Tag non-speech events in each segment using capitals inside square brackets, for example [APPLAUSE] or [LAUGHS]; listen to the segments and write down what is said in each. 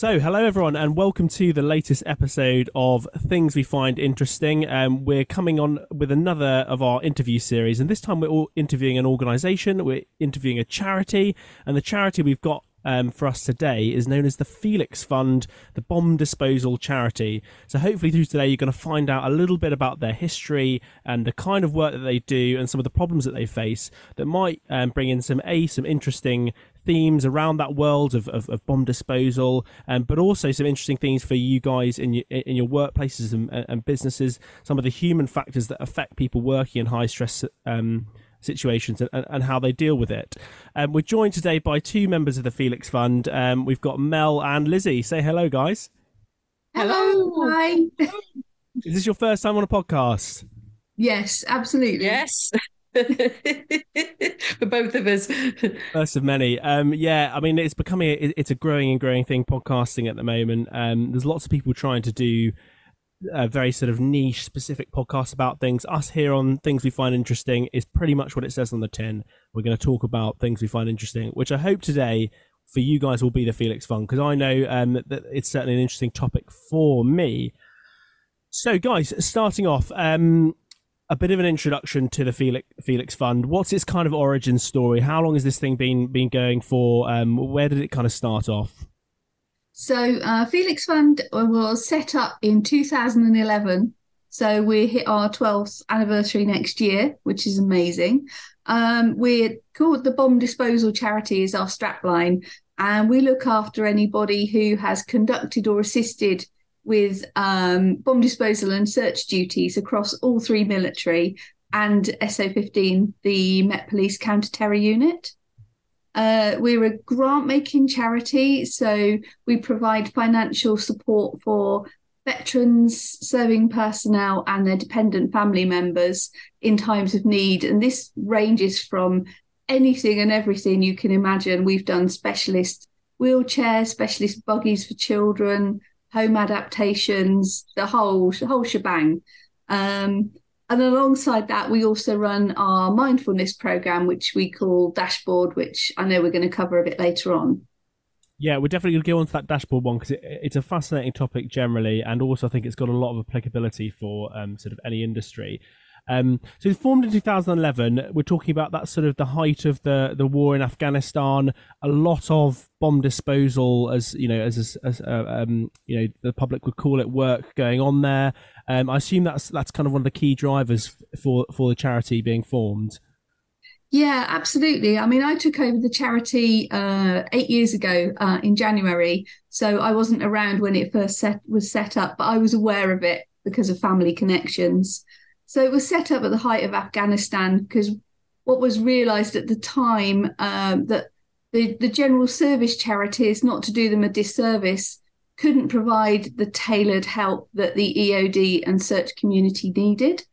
So, hello everyone, and welcome to the latest episode of Things We Find Interesting. Um, we're coming on with another of our interview series, and this time we're all interviewing an organisation. We're interviewing a charity, and the charity we've got um, for us today is known as the Felix Fund, the bomb disposal charity. So, hopefully, through today, you're going to find out a little bit about their history and the kind of work that they do and some of the problems that they face that might um, bring in some a some interesting themes around that world of, of, of bomb disposal, um, but also some interesting things for you guys in your in your workplaces and, and businesses. Some of the human factors that affect people working in high stress um, situations and, and, how they deal with it. Um, we're joined today by two members of the Felix Fund. Um, we've got Mel and Lizzie. Say hello, guys. Hello. Hi. [LAUGHS] Is this your first time on a podcast? Yes, absolutely. Yes. [LAUGHS] for both of us. [LAUGHS] First of many. Um, yeah, I mean, it's becoming a, it's a growing and growing thing. Podcasting at the moment. Um, there's lots of people trying to do a very sort of niche, specific podcasts about things. Us here on things we find interesting is pretty much what it says on the tin. We're going to talk about things we find interesting, which I hope today for you guys will be the Felix Fund because I know um, that it's certainly an interesting topic for me. So, guys, starting off, um, a bit of an introduction to the Felix Felix Fund. What's its kind of origin story? How long has this thing been been going for? Um, where did it kind of start off? So uh, Felix Fund was set up in 2011. So we hit our 12th anniversary next year, which is amazing. Um, we're called the Bomb Disposal Charity is our strapline, and we look after anybody who has conducted or assisted with um, bomb disposal and search duties across all three military and SO15, the Met Police Counter Terror Unit. Uh, we're a grant making charity, so we provide financial support for veterans, serving personnel, and their dependent family members in times of need. And this ranges from anything and everything you can imagine. We've done specialist wheelchairs, specialist buggies for children, home adaptations, the whole whole shebang. Um, and alongside that, we also run our mindfulness program, which we call Dashboard, which I know we're going to cover a bit later on. Yeah, we're definitely going to go on to that dashboard one because it, it's a fascinating topic generally, and also I think it's got a lot of applicability for um, sort of any industry. Um, so it formed in 2011. We're talking about that sort of the height of the, the war in Afghanistan. A lot of bomb disposal, as you know, as, as uh, um, you know, the public would call it, work going on there. Um, I assume that's that's kind of one of the key drivers for for the charity being formed. Yeah, absolutely. I mean, I took over the charity uh, eight years ago uh, in January, so I wasn't around when it first set, was set up, but I was aware of it because of family connections. So it was set up at the height of Afghanistan because what was realised at the time um, that the, the general service charities, not to do them a disservice, couldn't provide the tailored help that the EOD and search community needed.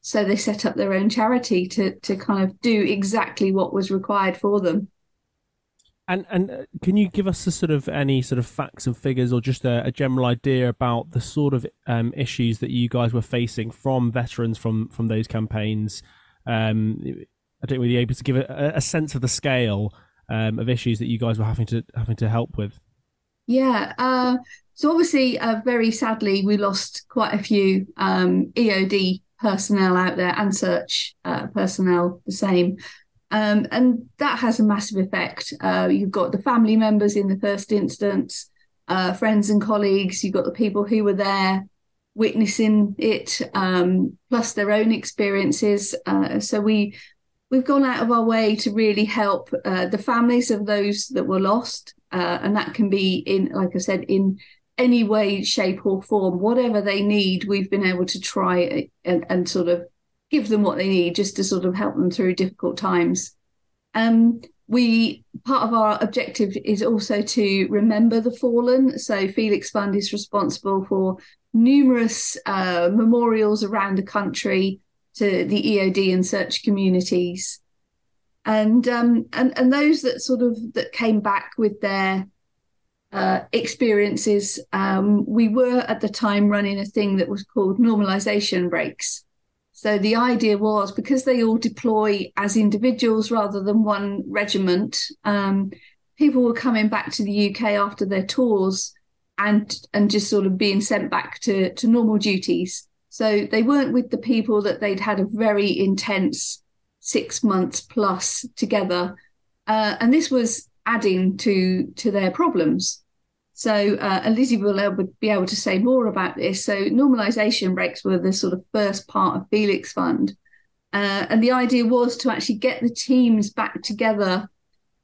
So they set up their own charity to to kind of do exactly what was required for them. And and uh, can you give us a sort of any sort of facts and figures, or just a, a general idea about the sort of um, issues that you guys were facing from veterans from from those campaigns? Um, I don't really able to give a, a sense of the scale um, of issues that you guys were having to having to help with. Yeah. Uh, so obviously, uh, very sadly, we lost quite a few um, EOD personnel out there and search uh, personnel the same. Um, and that has a massive effect. Uh, you've got the family members in the first instance, uh, friends and colleagues, you've got the people who were there witnessing it, um, plus their own experiences. Uh, so we we've gone out of our way to really help uh, the families of those that were lost, uh, and that can be in, like I said, in any way, shape, or form, whatever they need. We've been able to try and, and sort of give them what they need just to sort of help them through difficult times. Um, we part of our objective is also to remember the fallen. So Felix Fund is responsible for numerous uh, memorials around the country to the EOD and search communities, and um, and and those that sort of that came back with their uh, experiences. Um, we were at the time running a thing that was called normalization breaks. So the idea was because they all deploy as individuals rather than one regiment, um, people were coming back to the UK after their tours and and just sort of being sent back to to normal duties. So they weren't with the people that they'd had a very intense six months plus together, uh, and this was adding to to their problems. So uh, and Lizzie will be able to say more about this. So normalisation breaks were the sort of first part of Felix Fund, uh, and the idea was to actually get the teams back together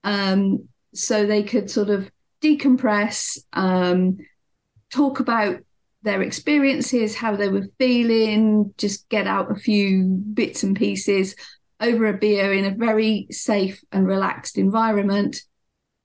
um, so they could sort of decompress, um, talk about their experiences, how they were feeling, just get out a few bits and pieces over a beer in a very safe and relaxed environment,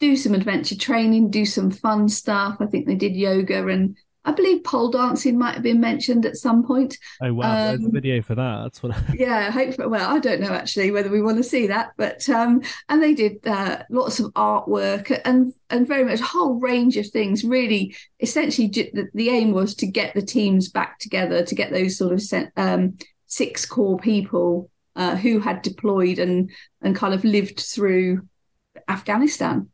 do some adventure training, do some fun stuff. I think they did yoga and I believe pole dancing might have been mentioned at some point. Oh wow, um, there's a um, video for that. That's what. I... yeah, hopefully. Well, I don't know actually whether we want to see that, but um, and they did uh, lots of artwork and and very much a whole range of things. Really, essentially, the, the aim was to get the teams back together, to get those sort of um, six core people uh, who had deployed and and kind of lived through Afghanistan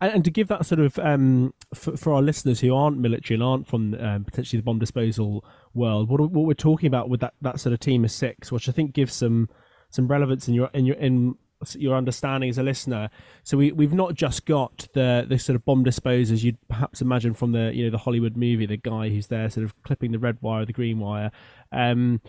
and, and to give that sort of um, for, for, our listeners who aren't military and aren't from um, potentially the bomb disposal world, what, what we're talking about with that, that sort of team of six, which I think gives some some relevance in your in your in your understanding as a listener. So we we've not just got the the sort of bomb disposers you'd perhaps imagine from the you know the Hollywood movie, the guy who's there sort of clipping the red wire, the green wire. Um,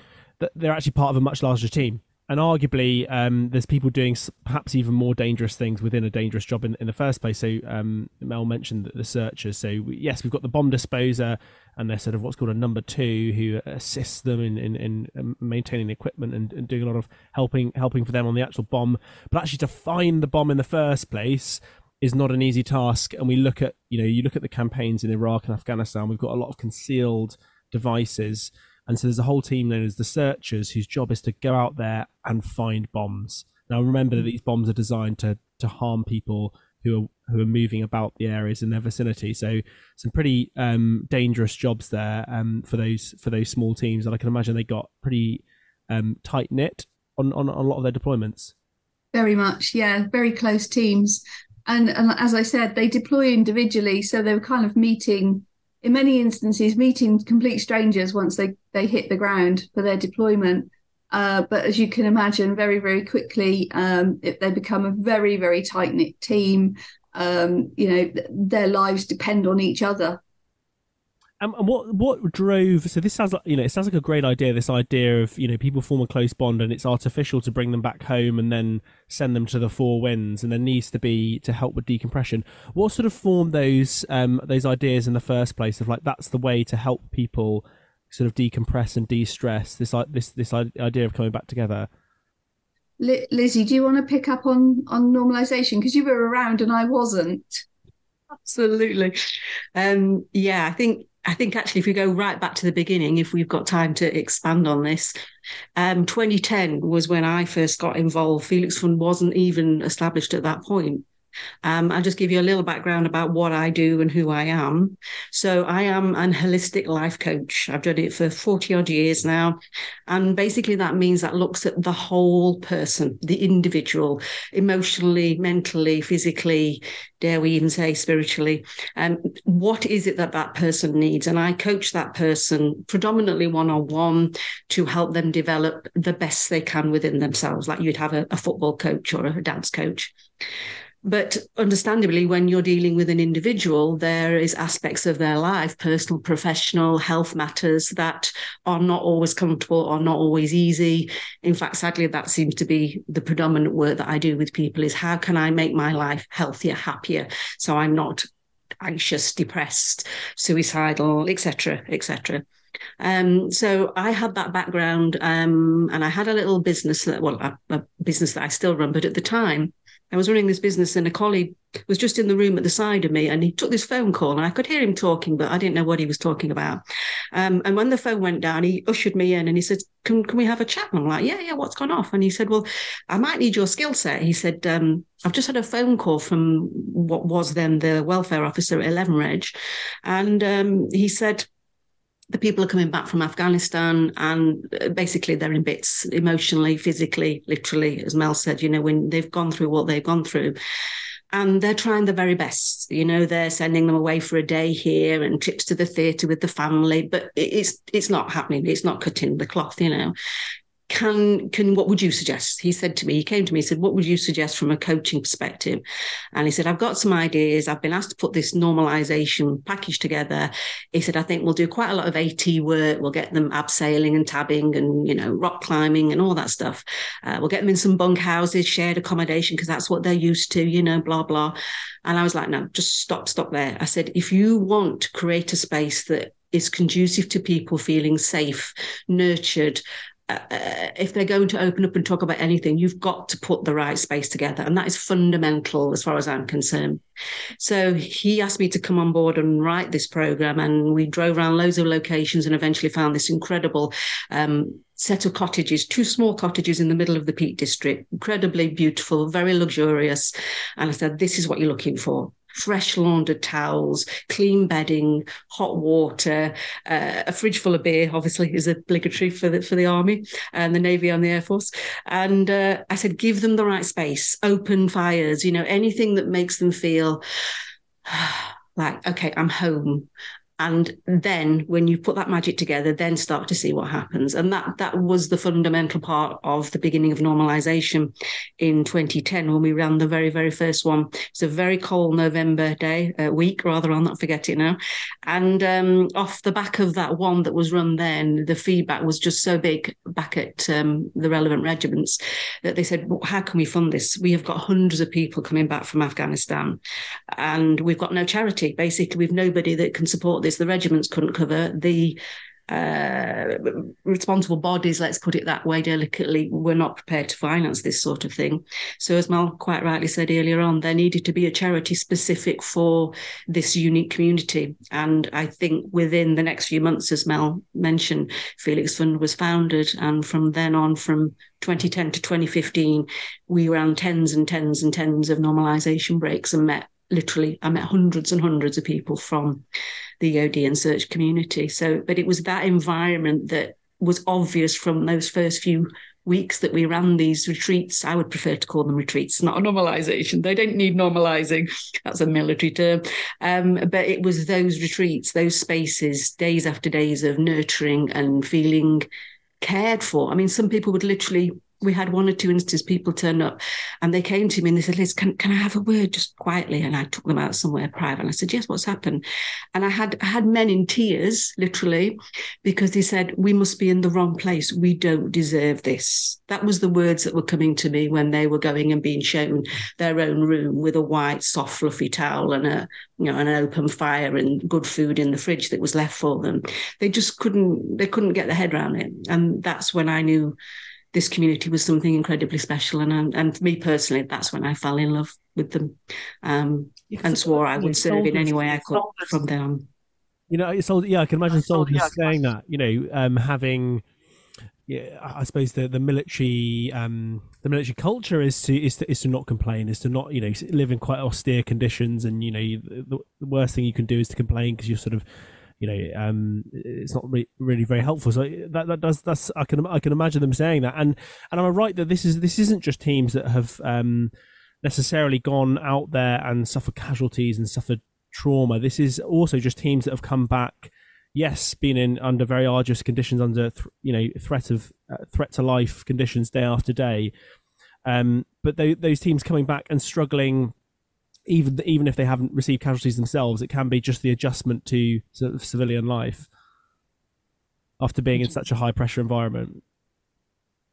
they're actually part of a much larger team and arguably um, there's people doing perhaps even more dangerous things within a dangerous job in, in the first place. So um, mel mentioned the searchers so we, yes we've got the bomb disposer and they're sort of what's called a number two who assists them in, in, in um, maintaining the equipment and, and, doing a lot of helping helping for them on the actual bomb. But actually to find the bomb in the first place is not an easy task. And we look at you know you look at the campaigns in iraq and afghanistan we've got a lot of concealed devices and so there's a whole team known as the searchers whose job is to go out there and find bombs. Now remember that these bombs are designed to to harm people who are who are moving about the areas in their vicinity. So some pretty um, dangerous jobs there um, for those for those small teams, and I can imagine they got pretty um, tight knit on, on, on a lot of their deployments. Very much, yeah, very close teams, and and as I said, they deploy individually, so they were kind of meeting in many instances meeting complete strangers once they, they hit the ground for their deployment. Uh, but as you can imagine, very, very quickly, um, it, they become a very, very tight knit team. Um, you know, th- their lives depend on each other. Um, and what what drove? So this sounds like you know it sounds like a great idea. This idea of you know people form a close bond and it's artificial to bring them back home and then send them to the four winds, and there needs to be to help with decompression. What sort of formed those um, those ideas in the first place of like that's the way to help people sort of decompress and de-stress. This this this idea of coming back together. Lizzie, do you want to pick up on on normalization because you were around and I wasn't? Absolutely. Um, yeah, I think I think actually, if we go right back to the beginning, if we've got time to expand on this, um, 2010 was when I first got involved. Felix Fund wasn't even established at that point. Um, I'll just give you a little background about what I do and who I am. So, I am an holistic life coach. I've done it for 40 odd years now. And basically, that means that looks at the whole person, the individual, emotionally, mentally, physically, dare we even say spiritually. And um, what is it that that person needs? And I coach that person predominantly one on one to help them develop the best they can within themselves, like you'd have a, a football coach or a dance coach. But understandably, when you're dealing with an individual, there is aspects of their life, personal, professional, health matters that are not always comfortable or not always easy. In fact, sadly, that seems to be the predominant work that I do with people is how can I make my life healthier, happier, so I'm not anxious, depressed, suicidal, etc., etc. Um, so I had that background, um, and I had a little business that, well, a, a business that I still run, but at the time, I was running this business and a colleague was just in the room at the side of me and he took this phone call and I could hear him talking, but I didn't know what he was talking about. Um, and when the phone went down, he ushered me in and he said, can, can we have a chat? And I'm like, yeah, yeah, what's gone off? And he said, well, I might need your skill set. He said, um, I've just had a phone call from what was then the welfare officer at 11 Reg. And um, he said, the people are coming back from Afghanistan and uh, basically they're in bits emotionally, physically, literally, as Mel said, you know, when they've gone through what they've gone through. and they're trying their very best. You know, they're sending them away for a day here and trips to the theatre with the family, but it's it's not happening. It's not cutting the cloth. You know, can can what would you suggest? He said to me he came to me he said what would you suggest from a coaching perspective? And he said i've got some ideas. I've been asked to put this normalization package together. He said i think we'll do quite a lot of at work. We'll get them abseiling and tabbing and you know rock climbing and all that stuff. Uh, we'll get them in some bunk houses shared accommodation because that's what they're used to you know blah blah. And i was like no just stop stop there. I said if you want to create a space that is conducive to people feeling safe, nurtured, uh, if they're going to open up and talk about anything, you've got to put the right space together. And that is fundamental as far as I'm concerned. So he asked me to come on board and write this program. And we drove around loads of locations and eventually found this incredible um, set of cottages, two small cottages in the middle of the Peak District, incredibly beautiful, very luxurious. And I said, This is what you're looking for fresh laundered towels, clean bedding, hot water, uh, a fridge full of beer. Obviously, is obligatory for the for the army and the navy and the air force. And uh, I said, give them the right space, open fires, you know, anything that makes them feel. [SIGHS] like okay i'm home and then when you put that magic together then start to see what happens. And that that was the fundamental part of the beginning of normalization in 2010 when we ran the very very first one. It's a very cold november day uh, week rather i'll not forget it now. And um, off the back of that one that was run then the feedback was just so big back at um, the relevant regiments that they said well, how can we fund this? We have got hundreds of people coming back from afghanistan and we've got no charity. Basically we've nobody that can support this the regiments couldn't cover the uh, responsible bodies, let's put it that way, delicately, were not prepared to finance this sort of thing. So, as Mel quite rightly said earlier on, there needed to be a charity specific for this unique community. And I think within the next few months, as Mel mentioned, Felix Fund was founded. And from then on, from 2010 to 2015, we ran tens and tens and tens of normalization breaks and met literally, I met hundreds and hundreds of people from the EOD and search community. So, but it was that environment that was obvious from those first few weeks that we ran these retreats. I would prefer to call them retreats, not a normalization. They don't need normalizing. That's a military term. Um, but it was those retreats, those spaces, days after days of nurturing and feeling cared for. I mean, some people would literally we had one or two instances people turned up and they came to me and they said liz can, can i have a word just quietly? And i took them out somewhere private and i said yes what's happened? And i had I had men in tears literally because they said we must be in the wrong place. We don't deserve this. That was the words that were coming to me when they were going and being shown their own room with a white soft fluffy towel and a you know an open fire and good food in the fridge that was left for them. They just couldn't they couldn't get their head around it. And that's when i knew this community was something incredibly special. And and for me personally, that's when I fell in love with them, um, and swore I would serve in any way I could from them. You know, it's all, yeah, I can imagine soldiers yeah, saying that. You know, um, having. Yeah, I suppose the the military um, the military culture is to is to is to not complain, is to not you know live in quite austere conditions, and you know the, the worst thing you can do is to complain because you're sort of you know, um, it's not re- really very helpful. So that that does that's I can I can imagine them saying that. And and am I right that this is this isn't just teams that have um, necessarily gone out there and suffered casualties and suffered trauma. This is also just teams that have come back. Yes, been in under very arduous conditions, under th- you know threat of uh, threat to life conditions day after day. Um, but they, those teams coming back and struggling even even if they haven't received casualties themselves, it can be just the adjustment to sort of civilian life after being in such a high pressure environment.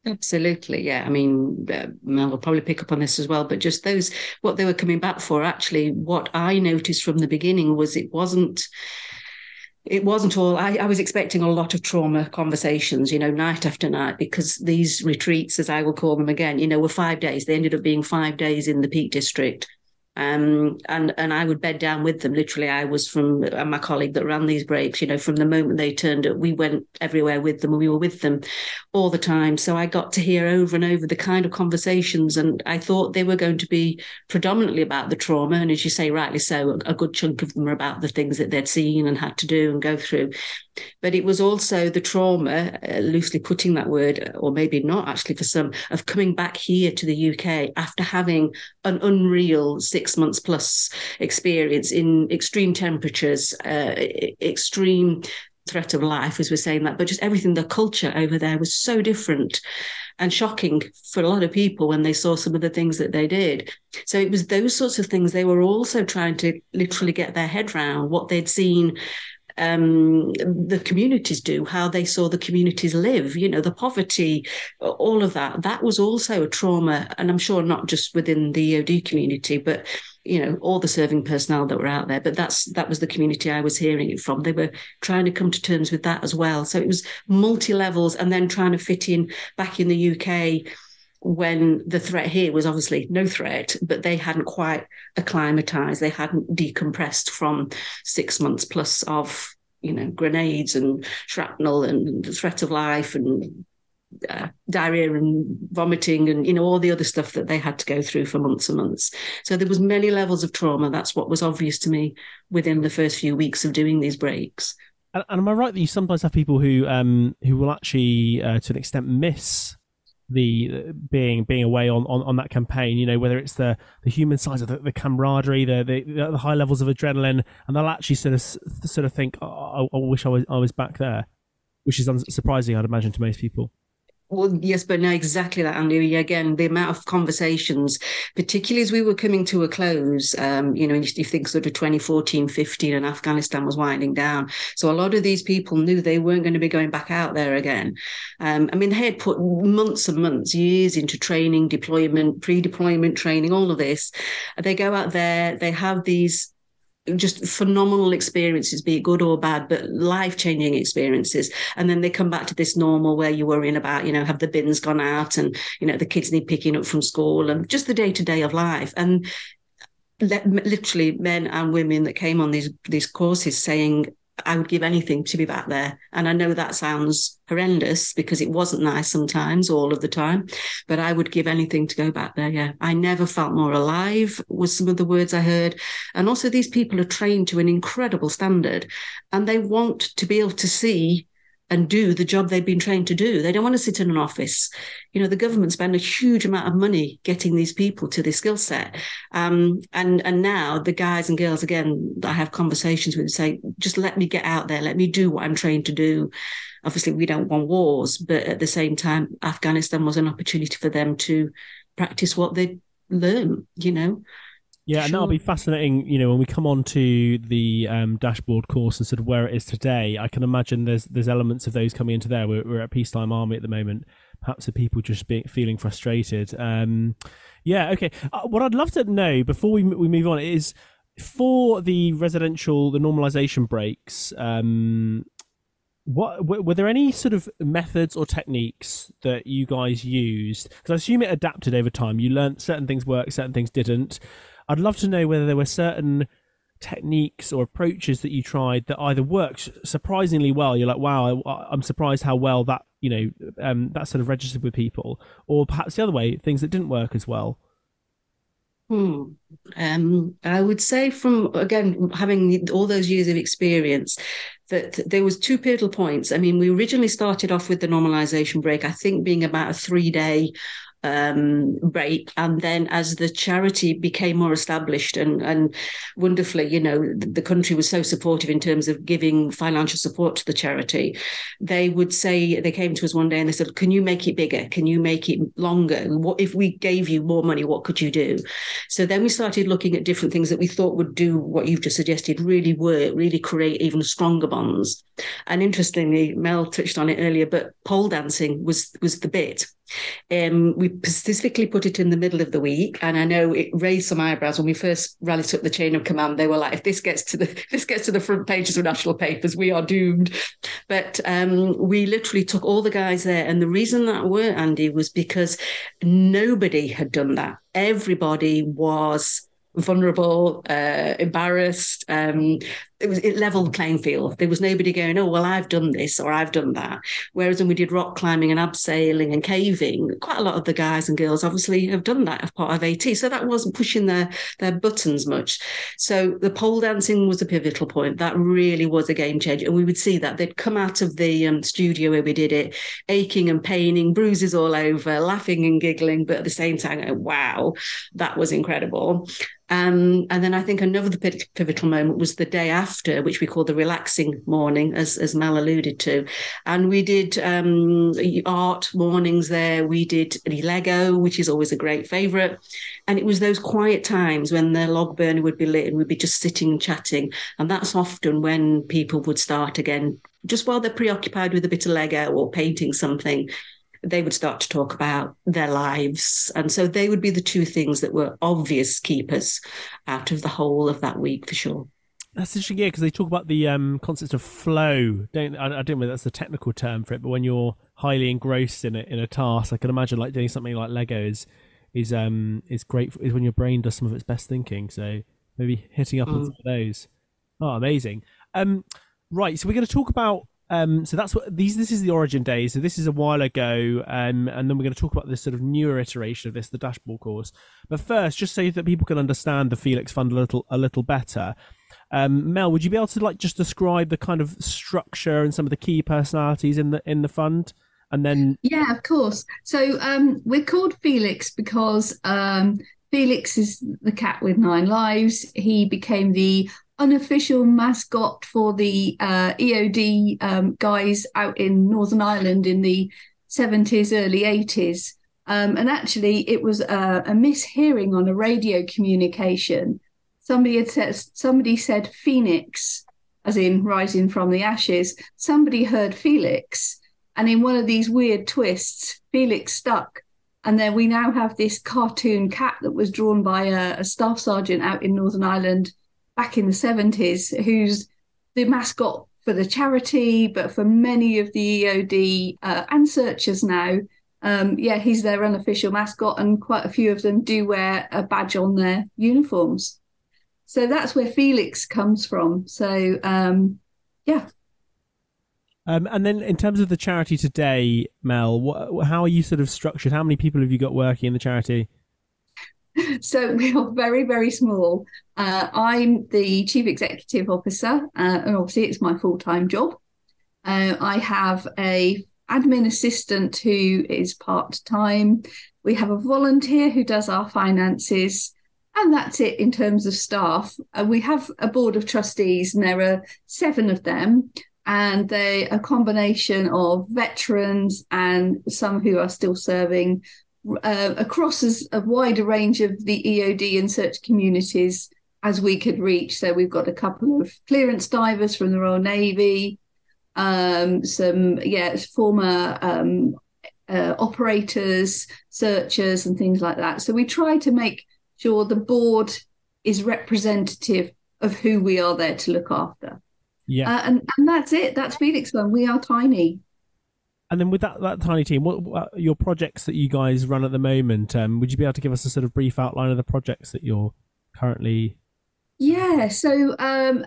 Absolutely, yeah. I mean, uh, Mel will probably pick up on this as well, but just those what they were coming back for. Actually, what I noticed from the beginning was it wasn't it wasn't all I, I, was expecting a lot of trauma conversations you know night after night because these retreats as i will call them again you know were five days they ended up being five days in the peak district um, and and I would bed down with them. Literally, I was from uh, my colleague that ran these breaks. You know, from the moment they turned up, we went everywhere with them, and we were with them all the time. So I got to hear over and over the kind of conversations, and I thought they were going to be predominantly about the trauma. And as you say, rightly so, a good chunk of them were about the things that they'd seen and had to do and go through. But it was also the trauma, uh, loosely putting that word, or maybe not actually for some, of coming back here to the UK after having an unreal six months plus experience in extreme temperatures, uh, extreme threat of life, as we're saying that, but just everything, the culture over there was so different and shocking for a lot of people when they saw some of the things that they did. So it was those sorts of things they were also trying to literally get their head around what they'd seen um, the communities do, how they saw the communities live, you know, the poverty, all of that. That was also a trauma. And I'm sure not just within the EOD community, but you know all the serving personnel that were out there but that's that was the community i was hearing it from they were trying to come to terms with that as well so it was multi levels and then trying to fit in back in the uk when the threat here was obviously no threat, but they hadn't quite acclimatized, they hadn't decompressed from six months plus of you know grenades and shrapnel and the threat of life and uh, diarrhea and vomiting and you know all the other stuff that they had to go through for months and months. So there was many levels of trauma. That's what was obvious to me within the first few weeks of doing these breaks. And, am i right that you sometimes have people who um who will actually uh, to an extent miss the being being away on, on, on that campaign you know whether it's the the human side of the, the camaraderie the, the, the high levels of adrenaline and they'll actually sort of sort of think oh, I, I wish I was I was back there which is unsurprising I'd imagine to most people well, yes, but no, exactly that, Andy. Again, the amount of conversations, particularly as we were coming to a close, um, you know, you, think sort of 2014, 15, and Afghanistan was winding down. So a lot of these people knew they weren't going to be going back out there again. Um, I mean, they had put months and months, years into training, deployment, pre deployment training, all of this. They go out there, they have these just phenomenal experiences, be it good or bad, but life changing experiences. And then they come back to this normal where you're worrying about, you know, have the bins gone out and, you know, the kids need picking up from school and just the day to day of life. And literally men and women that came on these these courses saying I would give anything to be back there. And I know that sounds horrendous because it wasn't nice sometimes, all of the time, but I would give anything to go back there. Yeah. I never felt more alive, was some of the words I heard. And also, these people are trained to an incredible standard and they want to be able to see and do the job they've been trained to do. They don't want to sit in an office. You know, the government spend a huge amount of money getting these people to this skill set. Um, and and now the guys and girls again I have conversations with say, just let me get out there, let me do what I'm trained to do. Obviously, we don't want wars, but at the same time, Afghanistan was an opportunity for them to practice what they learn. You know. Yeah, sure. and that'll be fascinating. You know, when we come on to the um, dashboard course and sort of where it is today, I can imagine there's there's elements of those coming into there. We're, we're at peacetime army at the moment. Perhaps the people just being feeling frustrated. Um, yeah, okay. Uh, what I'd love to know before we we move on is for the residential the normalization breaks. Um, what were there any sort of methods or techniques that you guys used? Because I assume it adapted over time. You learned certain things worked, certain things didn't. I'd love to know whether there were certain techniques or approaches that you tried that either worked surprisingly well. You're like, wow, I, am surprised how well that you know um, that sort of registered with people, or perhaps the other way, things that didn't work as well. Hmm. Um, I would say from again having all those years of experience that there was two pivotal points. I mean, we originally started off with the normalization break, I think being about a three day um, break. And then as the charity became more established and, and wonderfully, you know, the, the, country was so supportive in terms of giving financial support to the charity, they would say, they came to us one day and they said, can you make it bigger? Can you make it longer? What if we gave you more money? What could you do? So then we started looking at different things that we thought would do what you've just suggested, really work, really create even stronger bonds. And interestingly, Mel touched on it earlier, but pole dancing was was the bit. Um, we specifically put it in the middle of the week, and I know it raised some eyebrows when we first rallied up the chain of command. They were like, "If this gets to the [LAUGHS] this gets to the front pages of national papers, we are doomed." But um, we literally took all the guys there, and the reason that were Andy was because nobody had done that. Everybody was vulnerable, uh, embarrassed. Um, it was it leveled playing field. There was nobody going, oh well, I've done this or I've done that. Whereas when we did rock climbing and abseiling and caving, quite a lot of the guys and girls obviously have done that as part of AT. So that wasn't pushing their their buttons much. So the pole dancing was a pivotal point. That really was a game changer, and we would see that they'd come out of the um, studio where we did it, aching and paining, bruises all over, laughing and giggling, but at the same time, wow, that was incredible. Um, and then I think another pivotal moment was the day after, which we call the relaxing morning, as, as Mel alluded to. And we did um, art mornings there. We did Lego, which is always a great favourite. And it was those quiet times when the log burner would be lit and we'd be just sitting and chatting. And that's often when people would start again, just while they're preoccupied with a bit of Lego or painting something they would start to talk about their lives. And so they would be the two things that were obvious keepers out of the whole of that week for sure. That's interesting, yeah, because they talk about the um, concept of flow. Don't I, I don't know that's the technical term for it, but when you're highly engrossed in it in a task, I can imagine like doing something like Lego is is um is great for, is when your brain does some of its best thinking. So maybe hitting up mm. on some of those. Oh, amazing. Um, right, so we're going to talk about um, so that's what these. This is the origin days. So this is a while ago, um, and then we're going to talk about this sort of newer iteration of this, the dashboard course. But first, just so that people can understand the Felix Fund a little a little better, um, Mel, would you be able to like just describe the kind of structure and some of the key personalities in the in the fund, and then yeah, of course. So um, we're called Felix because um, Felix is the cat with nine lives. He became the unofficial mascot for the uh, EOD um, guys out in Northern Ireland in the 70s, early 80s. Um, and actually, it was a, a, mishearing on a radio communication. Somebody had said, somebody said Phoenix, as in rising from the ashes. Somebody heard Felix. And in one of these weird twists, Felix stuck. And then we now have this cartoon cat that was drawn by a, a staff sergeant out in Northern Ireland back in the 70s who's the mascot for the charity, but for many of the EOD uh, and searchers now, um, yeah, he's their unofficial mascot, and quite a few of them do wear a badge on their uniforms. So that's where Felix comes from. So, um, yeah. Um, and then, in terms of the charity today, Mel, what, how are you sort of structured? How many people have you got working in the charity? [LAUGHS] so we are very, very small. Uh, I'm the chief executive officer, uh, and obviously it's my full time job. Uh, I have a admin assistant who is part time. We have a volunteer who does our finances, and that's it in terms of staff. Uh, we have a board of trustees, and there are seven of them. And they are a combination of veterans and some who are still serving uh, across as a wider range of the EOD and search communities as we could reach. So we've got a couple of clearance divers from the Royal Navy, um, some yeah former um, uh, operators, searchers, and things like that. So we try to make sure the board is representative of who we are there to look after. Yeah, uh, and and that's it. That's Felix Fund. We are tiny. And then with that, that tiny team, what, what your projects that you guys run at the moment? Um, would you be able to give us a sort of brief outline of the projects that you're currently? Yeah, so um,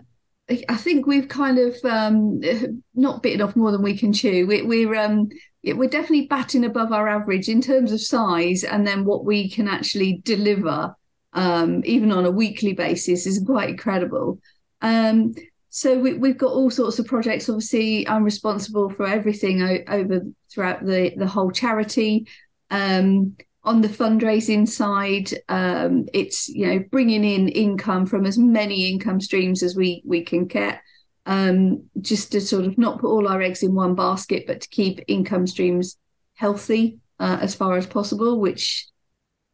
I think we've kind of um, [LAUGHS] not bitten off more than we can chew. We, we're um, we're definitely batting above our average in terms of size, and then what we can actually deliver, um, even on a weekly basis, is quite incredible. Um, so we, have got all sorts of projects. Obviously, I'm responsible for everything o- over throughout the the whole charity. Um, on the fundraising side, um, it's you know bringing in income from as many income streams as we we can get, um, just to sort of not put all our eggs in one basket, but to keep income streams healthy uh, as far as possible, which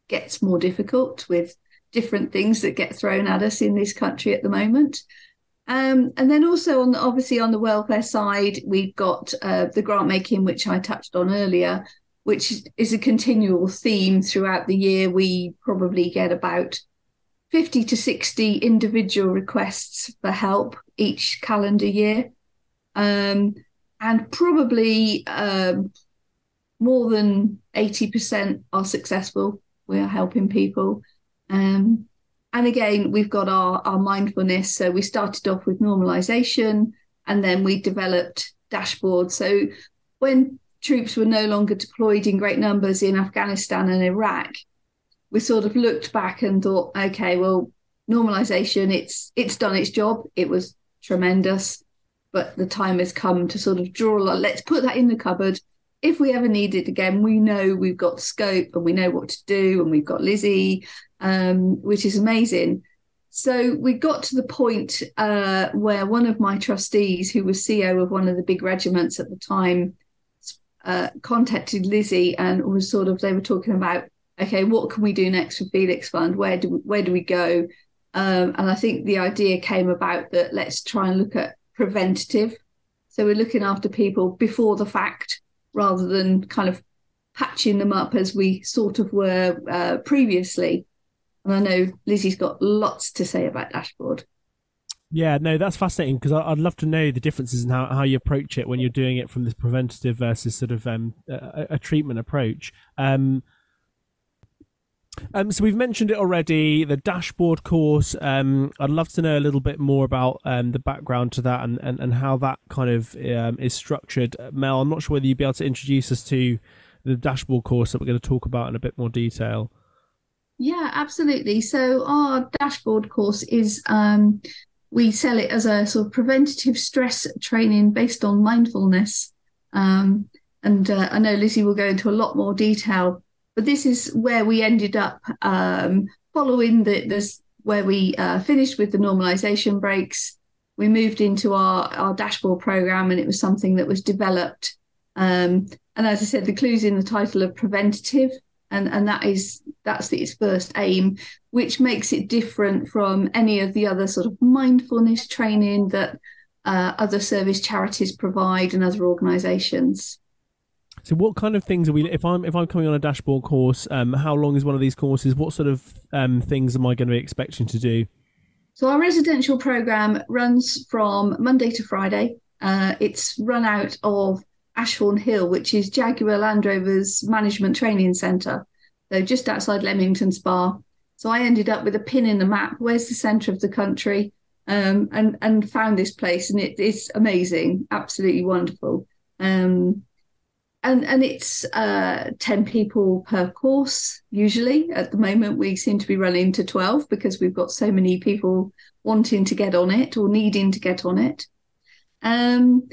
gets more difficult with different things that get thrown at us in this country at the moment. Um, and then also on the, obviously on the welfare side, we've got uh, the grant making, which I touched on earlier, which is a continual theme throughout the year. We probably get about 50 to 60 individual requests for help each calendar year. Um, and probably um, more than 80% are successful. We are helping people. Um, and again, we've got our, our mindfulness. So we started off with normalization and then we developed dashboards. So when troops were no longer deployed in great numbers in Afghanistan and Iraq, we sort of looked back and thought, okay, well, normalization, it's it's done its job. It was tremendous, but the time has come to sort of draw a lot. Let's put that in the cupboard. If we ever need it again, we know we've got scope and we know what to do, and we've got Lizzie, um, which is amazing. So we got to the point uh, where one of my trustees, who was CEO of one of the big regiments at the time, uh, contacted Lizzie and was sort of they were talking about okay, what can we do next for Felix Fund? Where do we, where do we go? Um, and I think the idea came about that let's try and look at preventative. So we're looking after people before the fact rather than kind of patching them up as we sort of were uh, previously. And I know Lizzie's got lots to say about dashboard. Yeah, no, that's fascinating because I'd love to know the differences in how, how you approach it when you're doing it from this preventative versus sort of um, a, a, treatment approach. Um, um, so we've mentioned it already, the dashboard course. Um, I'd love to know a little bit more about um, the background to that and, and, and how that kind of um, is structured. Mel, I'm not sure whether you'd be able to introduce us to the dashboard course that we're going to talk about in a bit more detail. Yeah, absolutely. So our dashboard course is um, we sell it as a sort of preventative stress training based on mindfulness. Um, and uh, I know Lizzie will go into a lot more detail but this is where we ended up um, following the this where we uh, finished with the normalization breaks. We moved into our our dashboard program, and it was something that was developed. Um, and as I said, the clues in the title of preventative, and and that is that's its first aim, which makes it different from any of the other sort of mindfulness training that uh, other service charities provide and other organisations. So, what kind of things are we? If I'm if I'm coming on a dashboard course, um, how long is one of these courses? What sort of um, things am I going to be expecting to do? So, our residential program runs from Monday to Friday. Uh, it's run out of Ashorne Hill, which is Jaguar Land Rover's management training centre. So, just outside Leamington Spa. So, I ended up with a pin in the map. Where's the centre of the country? Um, and and found this place, and it, it's amazing, absolutely wonderful. Um, and and it's uh, 10 people per course usually at the moment we seem to be running to 12 because we've got so many people wanting to get on it or needing to get on it um,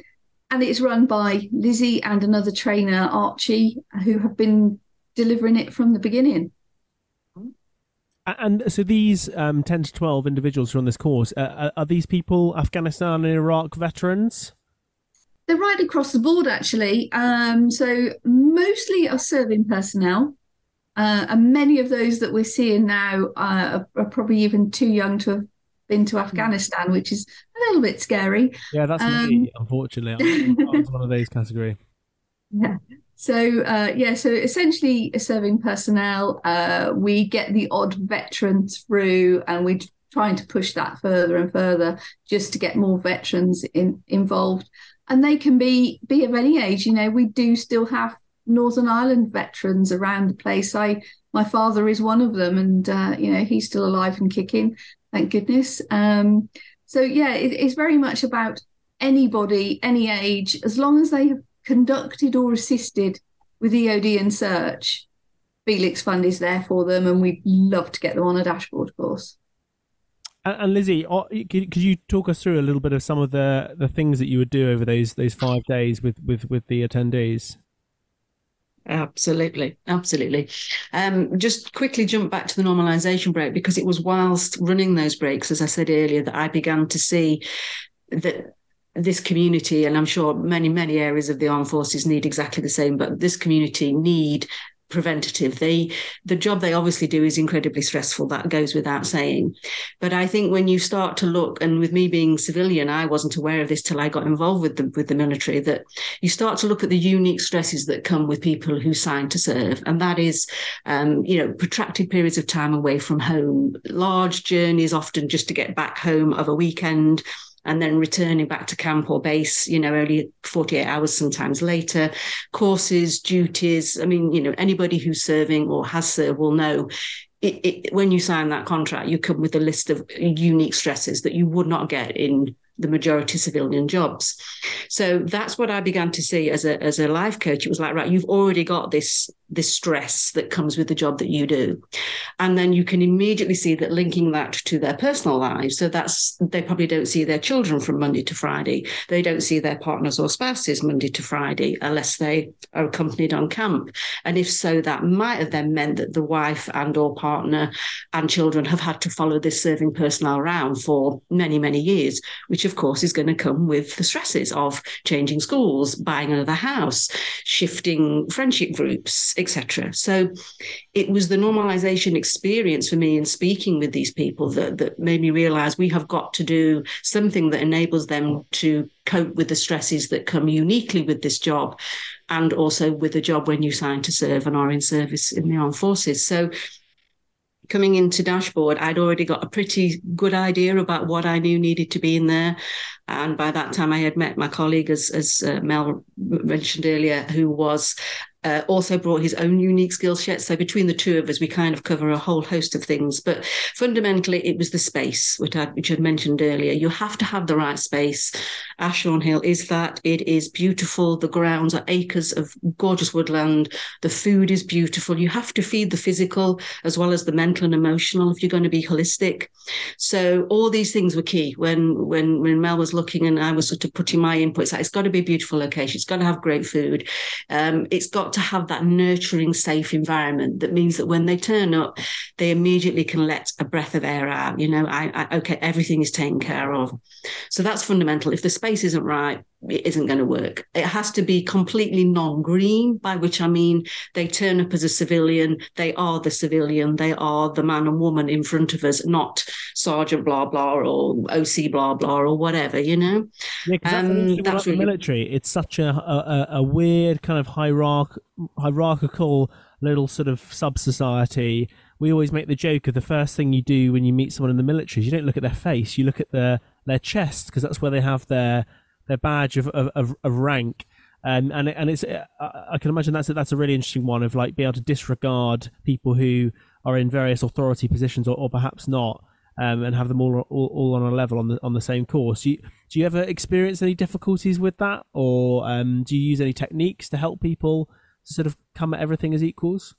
and it's run by lizzie and another trainer archie who have been delivering it from the beginning and so these um, 10 to 12 individuals who are on this course uh, are these people afghanistan and iraq veterans they're right across the board, actually. Um, so mostly are serving personnel, uh, and many of those that we're seeing now uh, are, are, probably even too young to have been to Afghanistan, which is a little bit scary. Yeah, that's um, me. Unfortunately, I was one of those category. [LAUGHS] Yeah. So uh, yeah, so essentially, serving personnel. Uh, we get the odd veteran through, and we're trying to push that further and further, just to get more veterans in, involved and they can be be of any age. You know, we do still have Northern Ireland veterans around the place. I my father is one of them, and uh, you know he's still alive and kicking, thank goodness. Um, so yeah, it, it's very much about anybody, any age, as long as they have conducted or assisted with EOD and search. Felix Fund is there for them, and we'd love to get them on a dashboard course. And, Lizzie, uh, could you talk us through a little bit of some of the, the things that you would do over those those five days with with with the attendees? Absolutely, absolutely. Um, just quickly jump back to the normalization break because it was whilst running those breaks, as I said earlier, that I began to see that this community, and I'm sure many, many areas of the armed forces need exactly the same, but this community need preventative. They the job they obviously do is incredibly stressful. That goes without saying. But I think when you start to look, and with me being civilian, I wasn't aware of this till I got involved with the with the military. That you start to look at the unique stresses that come with people who sign to serve, and that is, um, you know, protracted periods of time away from home, large journeys, often just to get back home of a weekend and then returning back to camp or base, you know, only 48 hours sometimes later, courses, duties. I mean, you know, anybody who's serving or has served will know it, it, when you sign that contract, you come with a list of unique stresses that you would not get in the majority civilian jobs. So that's what I began to see as a as a life coach. It was like, right, you've already got this this stress that comes with the job that you do. And then you can immediately see that linking that to their personal lives. So that's they probably don't see their children from Monday to Friday. They don't see their partners or spouses Monday to Friday unless they are accompanied on camp. And if so, that might have then meant that the wife and or partner and children have had to follow this serving personnel around for many, many years, which of course is going to come with the stresses of changing schools, buying another house, shifting friendship groups, etc. So it was the normalization experience for me in speaking with these people that, that made me realize we have got to do something that enables them to cope with the stresses that come uniquely with this job and also with the job when you sign to serve and are in service in the armed forces. So coming into dashboard i'd already got a pretty good idea about what i knew needed to be in there and by that time i had met my colleague as, as uh, mel mentioned earlier who was uh, also brought his own unique skill set. So between the two of us, we kind of cover a whole host of things. But fundamentally, it was the space, which I, which I mentioned earlier. You have to have the right space. Ashorne Hill is that. It is beautiful. The grounds are acres of gorgeous woodland. The food is beautiful. You have to feed the physical as well as the mental and emotional if you're going to be holistic. So all these things were key when when when Mel was looking and I was sort of putting my inputs. It's got to be a beautiful location. It's got to have great food. Um, it's got to have that nurturing, safe environment that means that when they turn up, they immediately can let a breath of air out. You know, I, I okay, everything is taken care of. So that's fundamental. If the space isn't right, it isn't going to work. It has to be completely non green, by which I mean they turn up as a civilian, they are the civilian, they are the man and woman in front of us, not Sergeant blah blah or OC blah blah or whatever, you know? Yeah, um, that's, really... the military. It's such a, a, a weird kind of hierarch- hierarchical little sort of sub society. We always make the joke of the first thing you do when you meet someone in the military is you don't look at their face, you look at their, their chest because that's where they have their their badge of of, of, rank. Um, and and it's I can imagine that's a, that's a really interesting one of like being able to disregard people who are in various authority positions or, or perhaps not, um, and have them all, all, all on a level on the on the same course. Do you, do you ever experience any difficulties with that, or um, do you use any techniques to help people sort of come at everything as equals?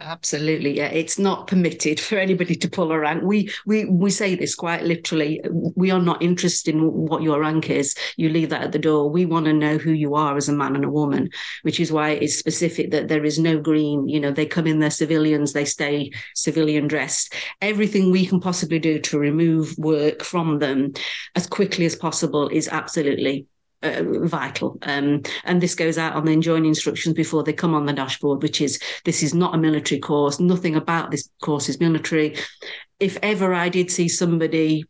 Absolutely, yeah. It's not permitted [LAUGHS] for anybody to pull a rank. We we we say this quite literally. We are not interested in what your rank is. You leave that at the door. We want to know who you are as a man and a woman, which is why it's specific that there is no green. You know, they come in their civilians, they stay civilian dressed. Everything we can possibly do to remove work from them as quickly as possible is absolutely uh, vital. Um, and this goes out on the enjoin instructions before they come on the dashboard, which is this is not a military course. Nothing about this course is military. If ever I did see somebody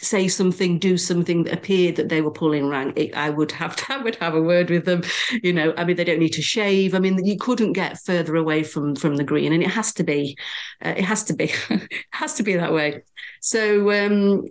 say something, do something that appeared that they were pulling rank, it, I would have to, [LAUGHS] I would have a word with them. You know, I mean, they don't need to shave. I mean, you couldn't get further away from from the green, and it has to be, uh, it has to be, [LAUGHS] it has to be that way. So um,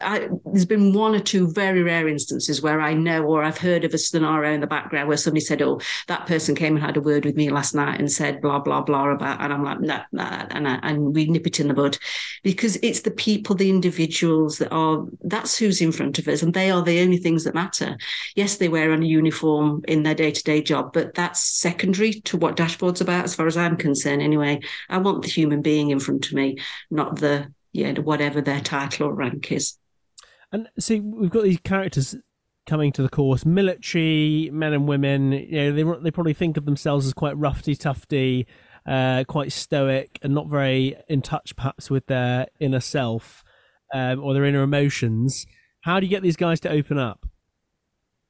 I, there's been one or two very rare instances where I know or I've heard of a scenario in the background where somebody said, "Oh, that person came and had a word with me last night and said blah blah blah about," and I'm like, "No, nah, nah, and and we nip it in the bud because it's the people, the individuals that are that's who's in front of us, and they are the only things that matter. Yes, they wear a uniform in their day to day job, but that's secondary to what dashboard's about, as far as I'm concerned. Anyway, I want the human being in front of me, not the yeah whatever their title or rank is. And see, we've got these characters coming to the course, military men and women. You know, they they probably think of themselves as quite roughy, tufty, uh, quite stoic, and not very in touch, perhaps, with their inner self um, or their inner emotions. How do you get these guys to open up?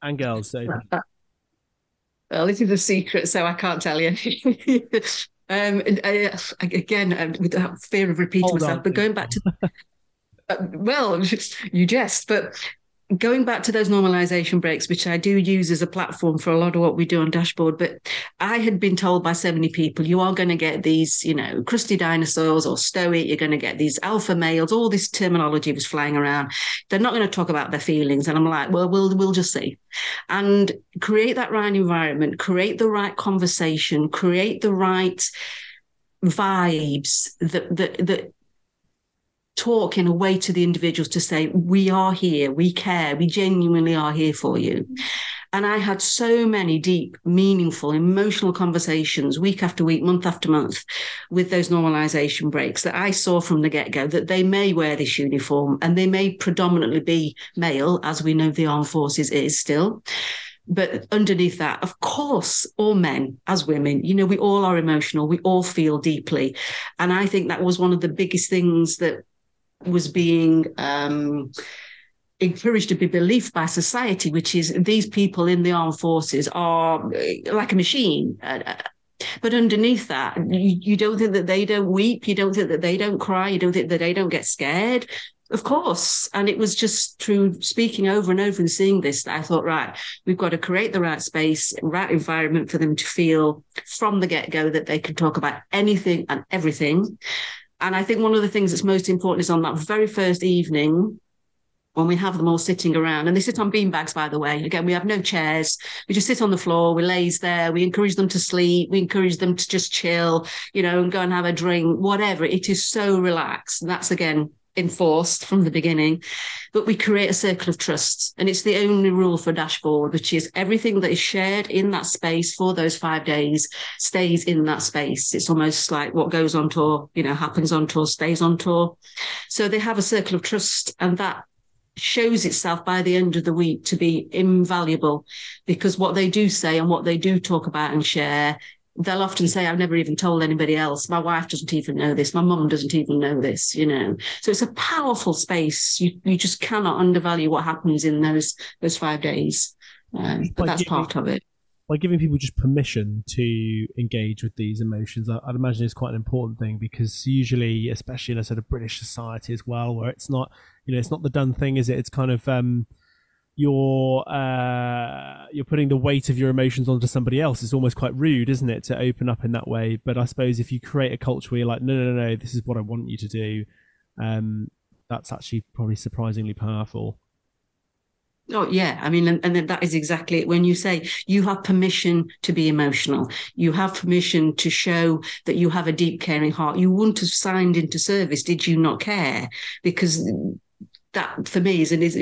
And girls, so. Well, this is a secret, so I can't tell you. [LAUGHS] um, uh, again, uh, with fear of repeating Hold myself, on. but going back to [LAUGHS] uh, well, [LAUGHS] you jest, but going back to those normalization breaks, which I do use as a platform for a lot of what we do on dashboard, but I had been told by so many people, you are going to get these, you know, crusty dinosaurs or stoic, you're going to get these alpha males, all this terminology was flying around. They're not going to talk about their feelings. And I'm like, well, we'll we'll just see. And create that right environment, create the right conversation, create the right vibes that that that talk in a way to the individuals to say, we are here, we care, we genuinely are here for you. And I had so many deep, meaningful, emotional conversations week after week, month after month with those normalization breaks that I saw from the get go that they may wear this uniform and they may predominantly be male, as we know the armed forces is still. But underneath that, of course, all men as women, you know, we all are emotional, we all feel deeply. And I think that was one of the biggest things that was being um, encouraged to be believed by society, which is these people in the armed forces are uh, like a machine. Uh, uh, but underneath that, you, you don't think that they don't weep, you don't think that they don't cry, you don't think that they don't get scared. Of course. And it was just through speaking over and over and seeing this that I thought, right, we've got to create the right space, right environment for them to feel from the get go that they can talk about anything and everything. And I think one of the things that's most important is on that very first evening, when we have them all sitting around, and they sit on beanbags, by the way. Again, we have no chairs. We just sit on the floor. We lays there. We encourage them to sleep. We encourage them to just chill, you know, and go and have a drink, whatever. It is so relaxed. And that's again enforced from the beginning, but we create a circle of trust. And it's the only rule for dashboard, which is everything that is shared in that space for those five days stays in that space. It's almost like what goes on tour, you know, happens on tour, stays on tour. So they have a circle of trust and that shows itself by the end of the week to be invaluable because what they do say and what they do talk about and share they'll often say, I've never even told anybody else. My wife doesn't even know this. My mum doesn't even know this, you know. So it's a powerful space. You you just cannot undervalue what happens in those those five days. Um, but that's giving, part of it. By giving people just permission to engage with these emotions, I, would imagine it's quite an important thing because usually, especially in a sort of British society as well, where it's not, you know, it's not the done thing, is it? It's kind of um, you're uh, you're putting the weight of your emotions onto somebody else. It's almost quite rude, isn't it, to open up in that way? But I suppose if you create a culture where you're like, no, no, no, no this is what I want you to do, um, that's actually probably surprisingly powerful. Oh yeah, I mean, and, and, that is exactly it. When you say you have permission to be emotional, you have permission to show that you have a deep, caring heart. You wouldn't have signed into service did you not care? Because that for me is an is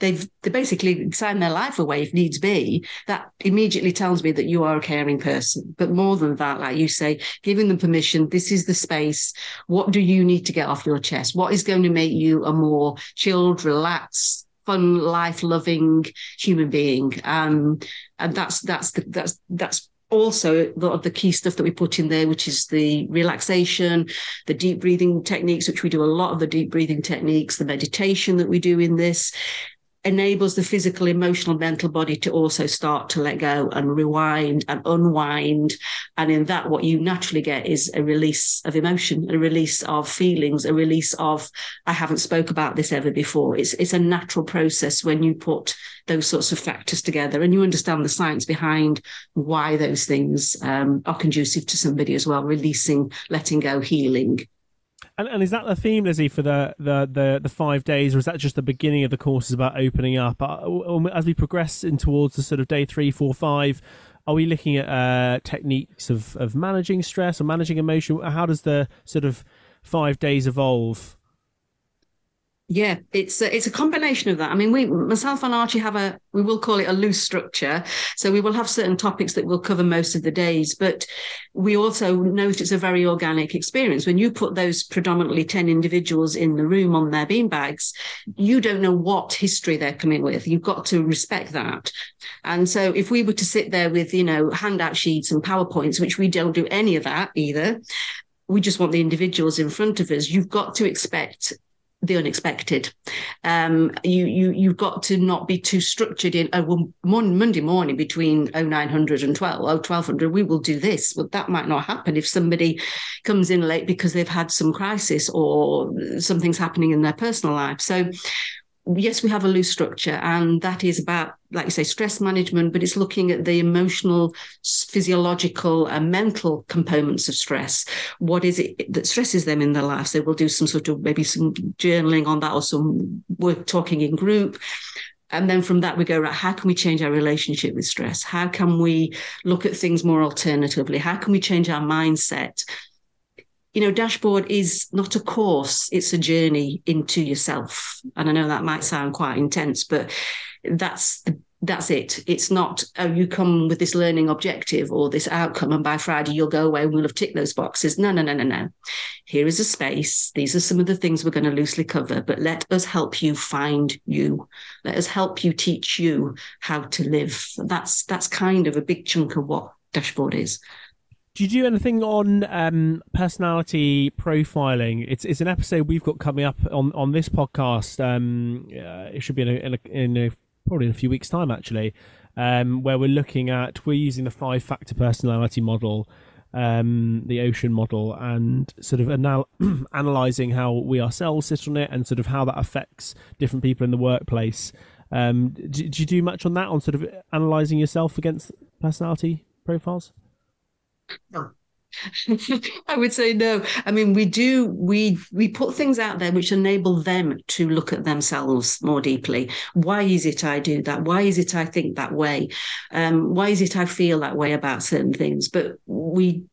they've they basically signed their life away if needs be. That immediately tells me that you are a caring person. But more than that, like you say, giving them permission. This is the space. What do you need to get off your chest? What is going to make you a more chilled, relaxed, fun, life loving human being. Um, and that's that's the, that's that's also a lot of the key stuff that we put in there, which is the relaxation, the deep breathing techniques, which we do a lot of the deep breathing techniques, the meditation that we do in this enables the physical, emotional, mental body to also start to let go and rewind and unwind. And in that, what you naturally get is a release of emotion, a release of feelings, a release of, I haven't spoke about this ever before. It's, it's a natural process when you put those sorts of factors together and you understand the science behind why those things um, are conducive to somebody as well, releasing, letting go, healing. And, and is that the theme, Lizzie, for the, the, the, the, five days, or is that just the beginning of the course is about opening up? Uh, as we progress in towards the sort of day three, four, five, are we looking at uh, techniques of, of managing stress or managing emotion? How does the sort of five days evolve? Yeah, it's a, it's a combination of that. I mean, we myself and Archie have a we will call it a loose structure. So we will have certain topics that we'll cover most of the days, but we also note it's a very organic experience. When you put those predominantly ten individuals in the room on their beanbags, you don't know what history they're coming with. You've got to respect that. And so if we were to sit there with you know handout sheets and powerpoints, which we don't do any of that either, we just want the individuals in front of us. You've got to expect the unexpected. Um, you you you've got to not be too structured in. Oh, well, Monday morning between 0900 and 12, oh, 1200, we will do this. Well, that might not happen if somebody comes in late because they've had some crisis or something's happening in their personal life. So yes, we have a loose structure, and that is about, like you say, stress management, but it's looking at the emotional, physiological, and mental components of stress. What is it that stresses them in their life? So we'll do some sort of maybe some journaling on that or some work talking in group. And then from that, we go, right, how can we change our relationship with stress? How can we look at things more alternatively? How can we change our mindset? You know, dashboard is not a course, it's a journey into yourself. And I know that might sound quite intense, but that's the that's it. It's not, oh, you come with this learning objective or this outcome, and by Friday you'll go away and we'll have ticked those boxes. No, no, no, no, no. Here is a space. These are some of the things we're going to loosely cover, but let us help you find you. Let us help you teach you how to live. That's that's kind of a big chunk of what dashboard is. Do you do anything on um, personality profiling? It's it's an episode we've got coming up on, on this podcast. Um, uh, it should be in a, in a, in a probably in a few weeks' time actually, um, where we're looking at we're using the five factor personality model, um, the Ocean model, and sort of anal- [CLEARS THROAT] analyzing how we ourselves sit on it and sort of how that affects different people in the workplace. Um, do, do you do much on that on sort of analyzing yourself against personality profiles? [LAUGHS] I would say no. I mean, we do we we put things out there which enable them to look at themselves more deeply. Why is it I do that? Why is it I think that way? Um, why is it I feel that way about certain things? But we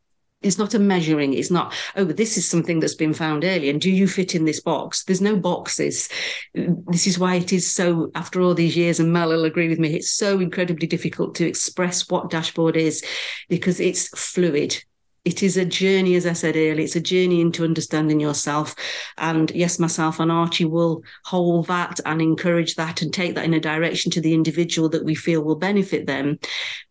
it's not a measuring. It's not, oh, this is something that's been found early. And do you fit in this box? There's no boxes. This is why it is so, after all these years, and Mel will agree with me, it's so incredibly difficult to express what dashboard is because it's fluid it is a journey, as I said earlier, it's a journey into understanding yourself. And yes, myself and Archie will hold that and encourage that and take that in a direction to the individual that we feel will benefit them.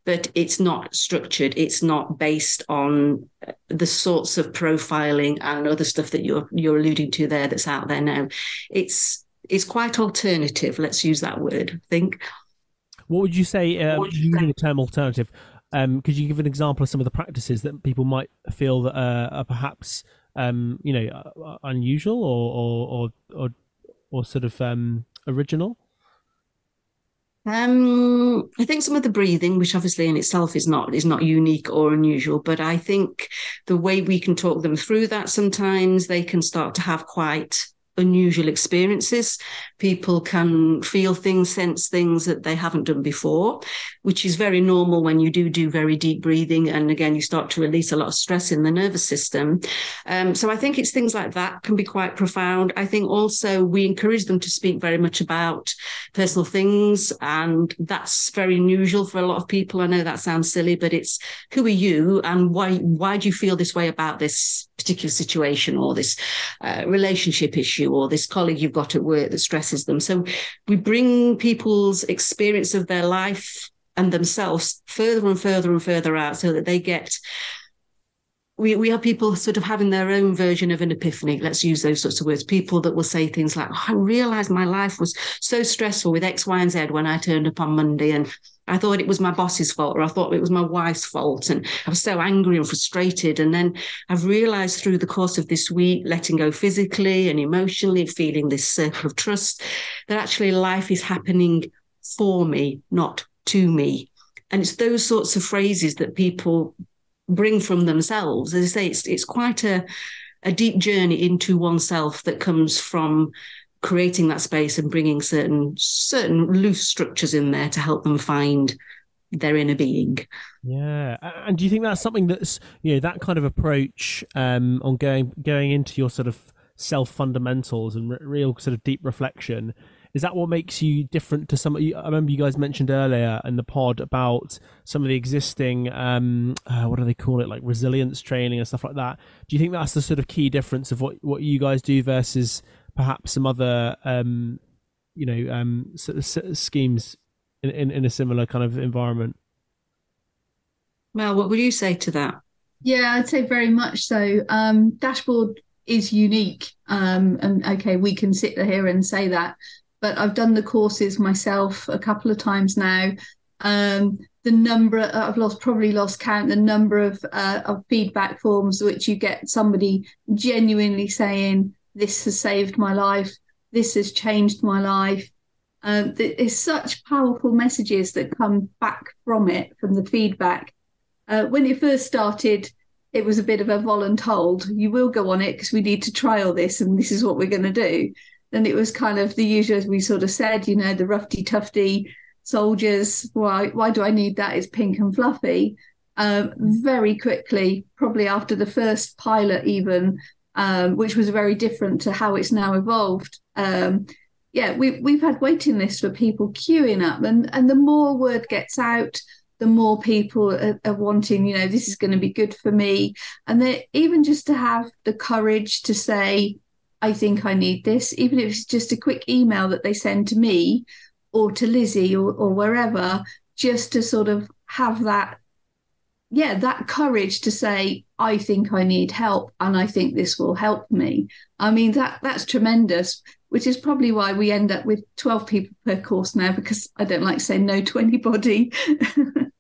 But it's not structured, it's not based on the sorts of profiling and other stuff that you're you're alluding to there that's out there now. It's it's quite alternative, let's use that word, I think. What would you say, um, using the term alternative, um, could you give an example of some of the practices that people might feel that uh, are perhaps um, you know unusual or or or or, or sort of um, original? Um, I think some of the breathing, which obviously in itself is not is not unique or unusual, but I think the way we can talk them through that sometimes they can start to have quite unusual experiences. People can feel things, sense things that they haven't done before, which is very normal when you do do very deep breathing. And again, you start to release a lot of stress in the nervous system. Um, so I think it's things like that can be quite profound. I think also we encourage them to speak very much about personal things. And that's very unusual for a lot of people. I know that sounds silly, but it's who are you and why, why do you feel this way about this particular situation or this uh, relationship issue or this colleague you've got at work that stresses them. So we bring people's experience of their life and themselves further and further and further out so that they get we, we have people sort of having their own version of an epiphany. Let's use those sorts of words. People that will say things like, oh, I realized my life was so stressful with X, Y, and Z when I turned up on Monday. And I thought it was my boss's fault, or I thought it was my wife's fault. And I was so angry and frustrated. And then I've realized through the course of this week, letting go physically and emotionally, feeling this circle of trust, that actually life is happening for me, not to me. And it's those sorts of phrases that people bring from themselves. As I say, it's it's quite a a deep journey into oneself that comes from creating that space and bringing certain certain loose structures in there to help them find their inner being. Yeah, and do you think that's something that's you know that kind of approach um, on going going into your sort of self fundamentals and real sort of deep reflection is that what makes you different to some? I remember you guys mentioned earlier in the pod about some of the existing, um, uh, what do they call it, like resilience training and stuff like that. Do you think that's the sort of key difference of what what you guys do versus perhaps some other, um, you know, um, schemes in, in in a similar kind of environment? Well, what would you say to that? Yeah, I'd say very much so. Um, dashboard is unique. Um, and okay, we can sit here and say that, but I've done the courses myself a couple of times now. Um, the number I've lost probably lost count the number of uh, of feedback forms which you get somebody genuinely saying this has saved my life, this has changed my life. Um, there's such powerful messages that come back from it from the feedback. Uh, when it first started, it was a bit of a voluntold. You will go on it because we need to trial this, and this is what we're going to do then it was kind of the usual, as we sort of said, you know, the roughy tufty soldiers. Why why do I need that? It's pink and fluffy. um, very quickly, probably after the first pilot, even, um, which was very different to how it's now evolved. Um, yeah, we, we've had waiting lists for people queuing up, and, and the more word gets out, the more people are, are wanting, you know, this is going to be good for me. And that even just to have the courage to say, I think I need this, even if it's just a quick email that they send to me or to Lizzie or, or wherever, just to sort of have that, yeah, that courage to say, I think I need help and I think this will help me. I mean, that that's tremendous, which is probably why we end up with 12 people per course now, because I don't like saying no to anybody. [LAUGHS]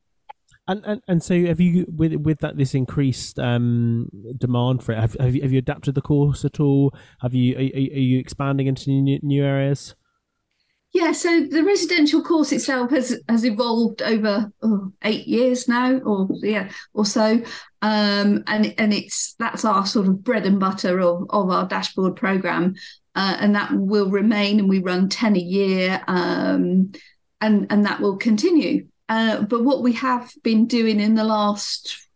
And, and and so have you with with that this increased um, demand for it? Have, have you, have you adapted the course at all? Have you are, are you expanding into new, new areas? Yeah, so the residential course itself has has evolved over oh, eight years now, or yeah, or so, um, and and it's that's our sort of bread and butter of of our dashboard program, uh, and that will remain. And we run ten a year, um, and and that will continue. Uh, but what we have been doing in the last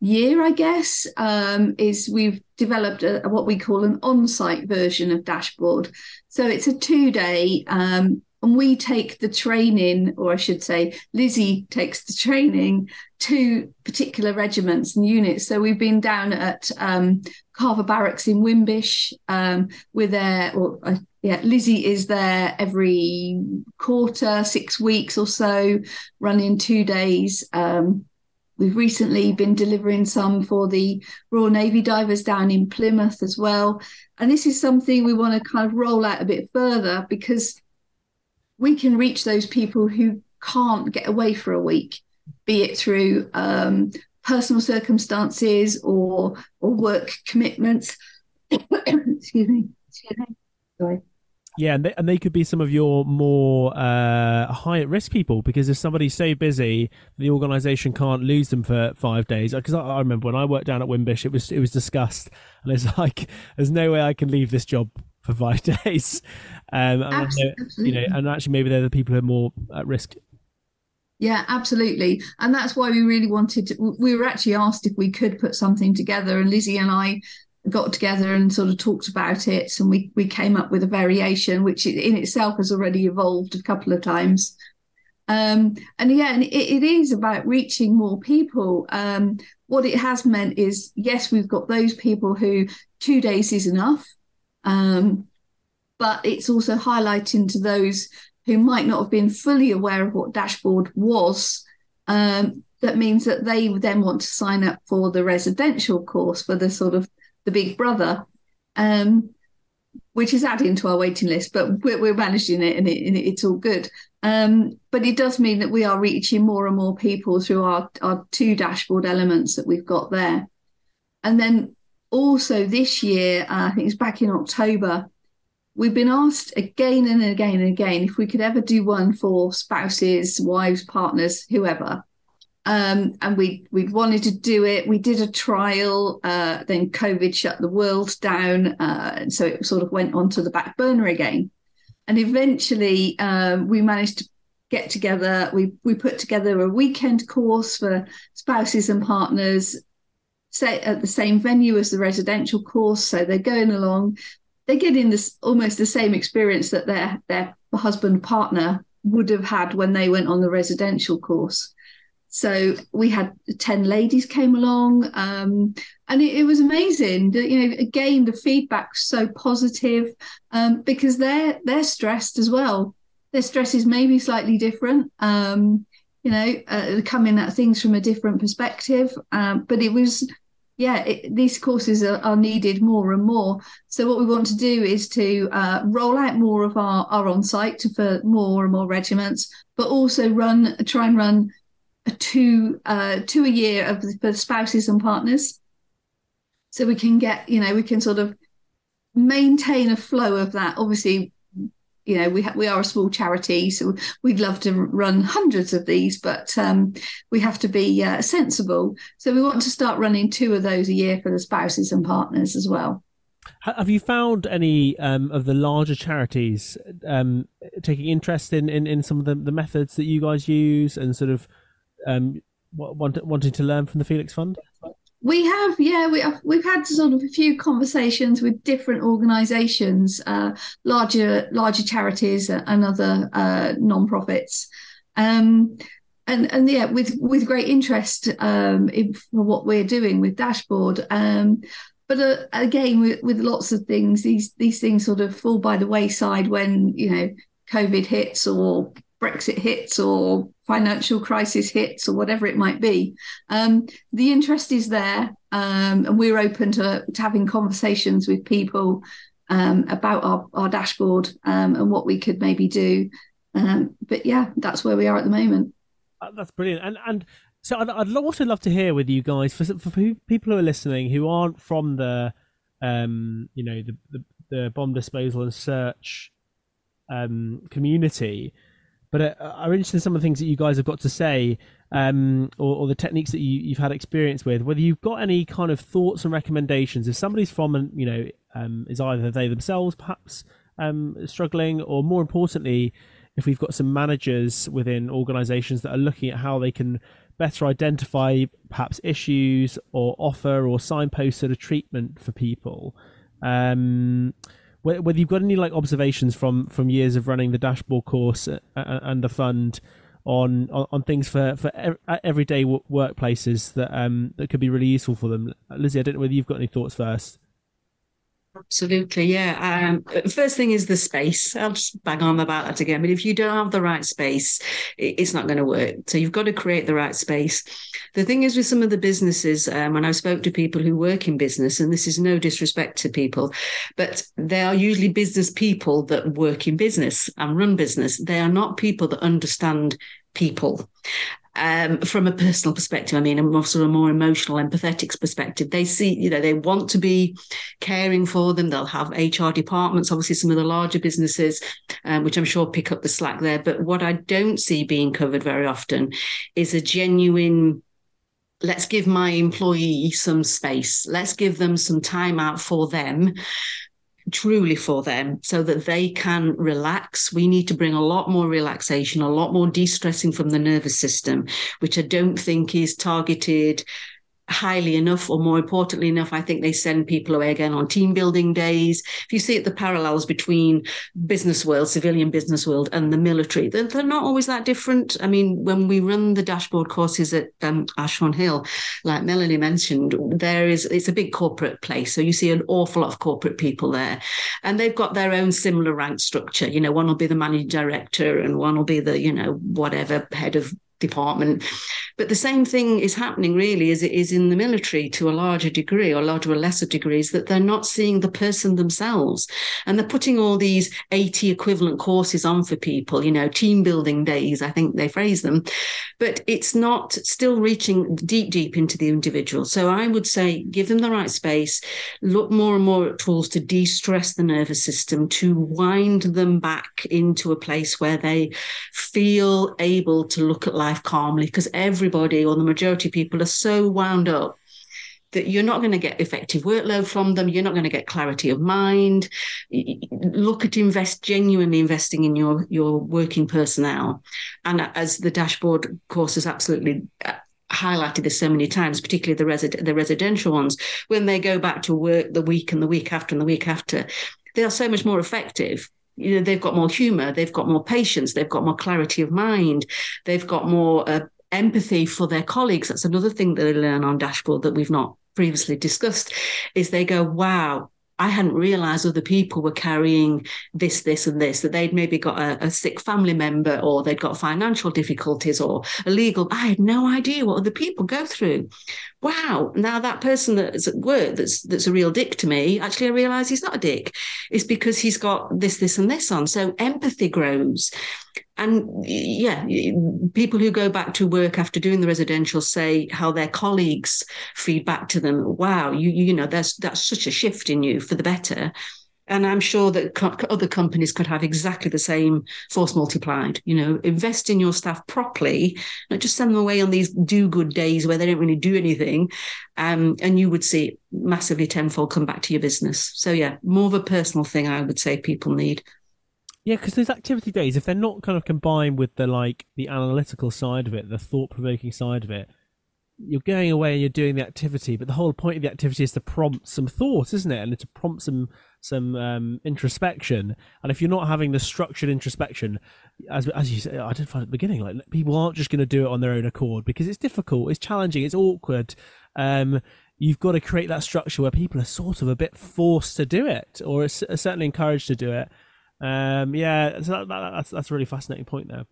year, I guess, um, is we've developed a, what we call an on site version of Dashboard. So it's a two day, um, and we take the training, or I should say, Lizzie takes the training to particular regiments and units. So we've been down at um, Carver Barracks in Wimbish. Um, we're there, or uh, yeah, Lizzie is there every quarter, six weeks or so, running two days. Um, we've recently been delivering some for the Royal Navy divers down in Plymouth as well. And this is something we want to kind of roll out a bit further because we can reach those people who can't get away for a week, be it through um, personal circumstances or or work commitments. [COUGHS] Excuse me. Excuse me. Sorry. Yeah, and they, and they could be some of your more uh, high at risk people because if somebody's so busy, the organisation can't lose them for five days. Because I, I, remember when I worked down at Wimbish, it was it was discussed, and it's [LAUGHS] like there's no way I can leave this job for five [LAUGHS] days. Um, absolutely. you know, and actually maybe they're the people who are more at risk. Yeah, absolutely, and that's why we really wanted to. We were actually asked if we could put something together, and Lizzie and I got together and sort of talked about it and we we came up with a variation which in itself has already evolved a couple of times. Um, and yeah and it, it is about reaching more people. Um, what it has meant is yes we've got those people who two days is enough um, but it's also highlighting to those who might not have been fully aware of what dashboard was um, that means that they then want to sign up for the residential course for the sort of the big brother, um, which is adding to our waiting list, but we're, we're managing it and, it and, it's all good. Um, but it does mean that we are reaching more and more people through our, our two dashboard elements that we've got there. And then also this year, uh, I think it's back in October, we've been asked again and again and again if we could ever do one for spouses, wives, partners, whoever. Um, and we we wanted to do it. We did a trial. Uh, then COVID shut the world down, uh, so it sort of went onto the back burner again. And eventually, um, we managed to get together. We we put together a weekend course for spouses and partners, say at the same venue as the residential course. So they're going along. They're getting this almost the same experience that their their husband partner would have had when they went on the residential course. So we had 10 ladies came along um, and it, it, was amazing. You know, again, the feedback's so positive um, because they're, they're stressed as well. Their stress is maybe slightly different, um, you know, uh, coming at things from a different perspective. Um, but it was, yeah, it, these courses are, are, needed more and more. So what we want to do is to uh, roll out more of our, our on-site for more and more regiments, but also run, try and run two uh, two a year of for spouses and partners, so we can get you know we can sort of maintain a flow of that. Obviously, you know we ha- we are a small charity, so we'd love to run hundreds of these, but um, we have to be uh, sensible. So we want to start running two of those a year for the spouses and partners as well. Have you found any um, of the larger charities um, taking interest in, in, in some of the, the methods that you guys use and sort of um, wanting to learn from the Felix Fund? We have, yeah, we have, we've had sort of a few conversations with different organisations, uh, larger larger charities and other uh, non-profits, um, and and yeah, with with great interest um, in, for what we're doing with Dashboard. Um, but uh, again, with, with lots of things, these these things sort of fall by the wayside when you know COVID hits or Brexit hits or financial crisis hits or whatever it might be. Um, the interest is there, um, and we're open to, to, having conversations with people um, about our, our dashboard um, and what we could maybe do. Um, but yeah, that's where we are at the moment. Uh, that's brilliant, and and so I'd, I'd also love to hear with you guys for for people who are listening who aren't from the um, you know the, the, the bomb disposal and search community but uh, I'm interested in some of the things that you guys have got to say, um, or, or, the techniques that you, have had experience with. Whether you've got any kind of thoughts and recommendations, if somebody's from, you know, um, is either they themselves perhaps um, struggling, or more importantly, if we've got some managers within organisations that are looking at how they can better identify perhaps issues or offer or signpost sort of treatment for people. Um, whether you've got any like observations from from years of running the dashboard course uh, uh, and the fund on, on, on things for for everyday workplaces that um that could be really useful for them. Lizzie, I don't know whether you've got any thoughts first. Absolutely, yeah. Um, first thing is the space. I'll just bang on about that again. But if you don't have the right space, it's not going to work. So you've got to create the right space. The thing is with some of the businesses, um, when I spoke to people who work in business, and this is no disrespect to people, but they are usually business people that work in business and run business. They are not people that understand people um, from a personal perspective, I mean, a sort of more emotional, empathetic perspective, they see, you know, they want to be caring for them. They'll have HR departments, obviously, some of the larger businesses, um, which I'm sure pick up the slack there. But what I don't see being covered very often is a genuine let's give my employee some space. Let's give them some time out for them truly for them so that they can relax. We need to bring a lot more relaxation, a lot more de stressing from the nervous system, which I don't think is targeted highly enough, or more importantly enough, I think they send people away again on team building days. If you see it, the parallels between business world, civilian business world, and the military, they're, they're not always that different. I mean, when we run the dashboard courses at um, Ashorne Hill, like Melanie mentioned, there is it's a big corporate place, so you see an awful lot of corporate people there, and they've got their own similar rank structure. You know, one will be the managing director, and one will be the you know whatever head of department. But the same thing is happening really as it is in the military to a larger degree or larger or lesser degrees that they're not seeing the person themselves. And they're putting all these 80 equivalent courses on for people, you know, team building days, I think they phrase them. But it's not still reaching deep, deep into the individual. So I would say give them the right space, look more and more at tools to de stress the nervous system, to wind them back into a place where they feel able to look at life life calmly because everybody or the majority of people are so wound up that you're not going to get effective workload from them. You're not going to get clarity of mind. Look at invest genuinely investing in your your working personnel, and as the dashboard course has absolutely uh, highlighted this so many times, particularly the resi- the residential ones, when they go back to work the week and the week after and the week after, they are so much more effective you know they've got more humor they've got more patience they've got more clarity of mind they've got more uh, empathy for their colleagues that's another thing that they learn on dashboard that we've not previously discussed is they go wow I hadn't realized other people were carrying this, this, and this, that they'd maybe got a, a, sick family member or they'd got financial difficulties or a legal. I had no idea what other people go through. Wow. Now that person that's at work that's that's a real dick to me, actually I realize he's not a dick. It's because he's got this, this, and this on. So empathy grows. And yeah, people who go back to work after doing the residential say how their colleagues feed back to them. Wow, you you know, there's that's such a shift in you for the better. And I'm sure that co- other companies could have exactly the same force multiplied. You know, invest in your staff properly, not just send them away on these do good days where they don't really do anything. Um, and you would see massively tenfold come back to your business. So, yeah, more of a personal thing, I would say people need. Yeah, because those activity days, if they're not kind of combined with the like the analytical side of it, the thought provoking side of it, you're going away and you're doing the activity, but the whole point of the activity is to prompt some thought, isn't it? And it's to prompt some some um, introspection. And if you're not having the structured introspection, as as you said, I did find at the beginning, like people aren't just going to do it on their own accord because it's difficult, it's challenging, it's awkward. Um, you've got to create that structure where people are sort of a bit forced to do it, or are certainly encouraged to do it. Um, yeah, so that, that, that's that's a really fascinating point there.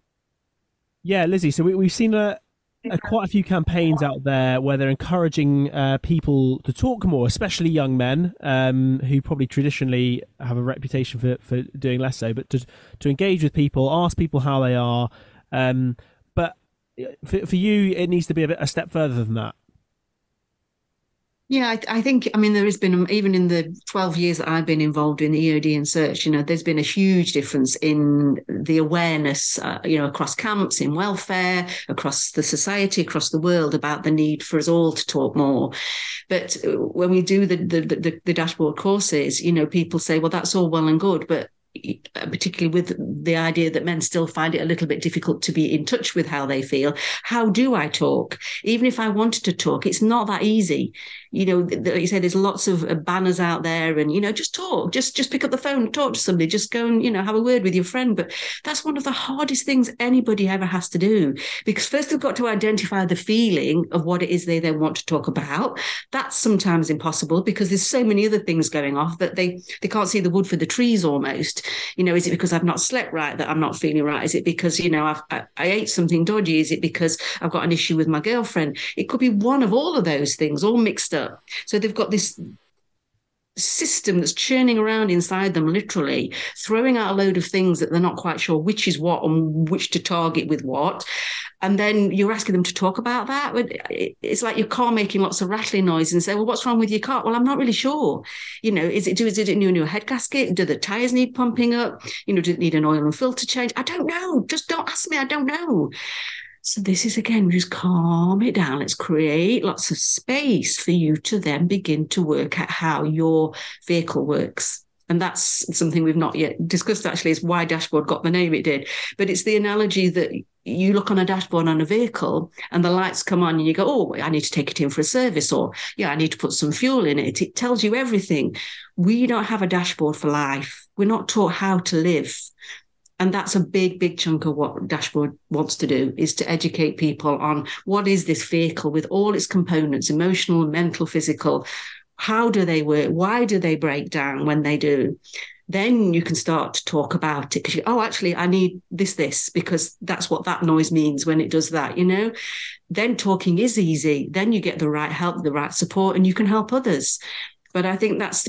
Yeah, Lizzie. So we, we've seen a, quite a few campaigns out there where they're encouraging uh, people to talk more, especially young men um, who probably traditionally have a reputation for, for doing less so, but to to engage with people, ask people how they are. Um, but uh, for, for you, it needs to be a, bit, a step further than that. Yeah, I, I, think, I mean, there has been, even in the 12 years that I've been involved in EOD and search, you know, there's been a huge difference in the awareness, uh, you know, across camps, in welfare, across the society, across the world about the need for us all to talk more. But uh, when we do the, the, the, the dashboard courses, you know, people say, well, that's all well and good, but particularly with the idea that men still find it a little bit difficult to be in touch with how they feel. How do I talk? Even if I wanted to talk, it's not that easy. You know, like you say, there's lots of uh, banners out there, and you know, just talk, just just pick up the phone, talk to somebody, just go and you know have a word with your friend. But that's one of the hardest things anybody ever has to do because first they've got to identify the feeling of what it is they then want to talk about. That's sometimes impossible because there's so many other things going off that they they can't see the wood for the trees almost you know is it because i've not slept right that i'm not feeling right is it because you know I've, I, I ate something dodgy is it because i've got an issue with my girlfriend it could be one of all of those things all mixed up so they've got this system that's churning around inside them, literally throwing out a load of things that they're not quite sure which is what and which to target with what. And then you're asking them to talk about that. It's like your car making lots of rattling noise and say, well, what's wrong with your car? Well, I'm not really sure. You know, is it, do, is it a new, new head gasket? Do the tires need pumping up? You know, does it need an oil and filter change? I don't know. Just don't ask me. I don't know. So this is again, just calm it down. Let's create lots of space for you to then begin to work at how your vehicle works. And that's something we've not yet discussed actually, is why dashboard got the name it did. But it's the analogy that you look on a dashboard on a vehicle and the lights come on and you go, Oh, I need to take it in for a service, or yeah, I need to put some fuel in it. It tells you everything. We don't have a dashboard for life. We're not taught how to live. And that's a big, big chunk of what Dashboard wants to do is to educate people on what is this vehicle with all its components, emotional, mental, physical. How do they work? Why do they break down when they do? Then you can start to talk about it because oh, actually, I need this, this, because that's what that noise means when it does that, you know? Then talking is easy. Then you get the right help, the right support, and you can help others. But I think that's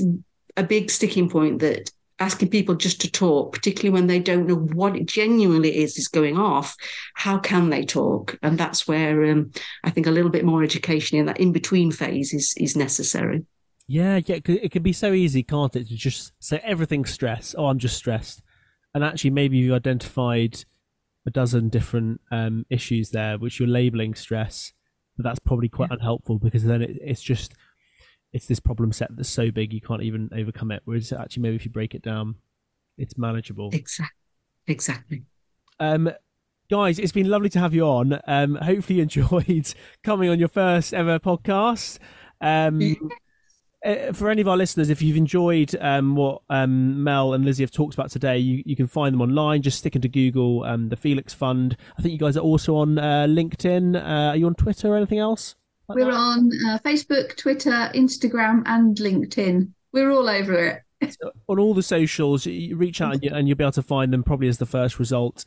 a big sticking point that asking people just to talk, particularly when they don't know what it genuinely is is going off, how can they talk? And that's where um, I think a little bit more education in that in between phase is is necessary. Yeah, yeah, it can be so easy, can't it, to just say everything's stress. Oh, I'm just stressed, and actually, maybe you've identified a dozen different um, issues there, which you're labeling stress, but that's probably quite yeah. unhelpful because then it, it's just it's this problem set that's so big you can't even overcome it. Whereas actually, maybe if you break it down, it's manageable. Exactly. Exactly. Um, guys, it's been lovely to have you on. Um, hopefully, you [LAUGHS] enjoyed coming on your first ever podcast. Um, uh, for any of our listeners, if you've enjoyed um, what um, Mel and Lizzie have talked about today, you, you can find them online. Just stick into Google um, the Felix Fund. I think you guys are also on uh, LinkedIn. Uh, are you on Twitter or anything else? Like We're that? on uh, Facebook, Twitter, Instagram, and LinkedIn. We're all over it. so on all the socials, you reach out and, you, and you'll be able to find them probably as the first result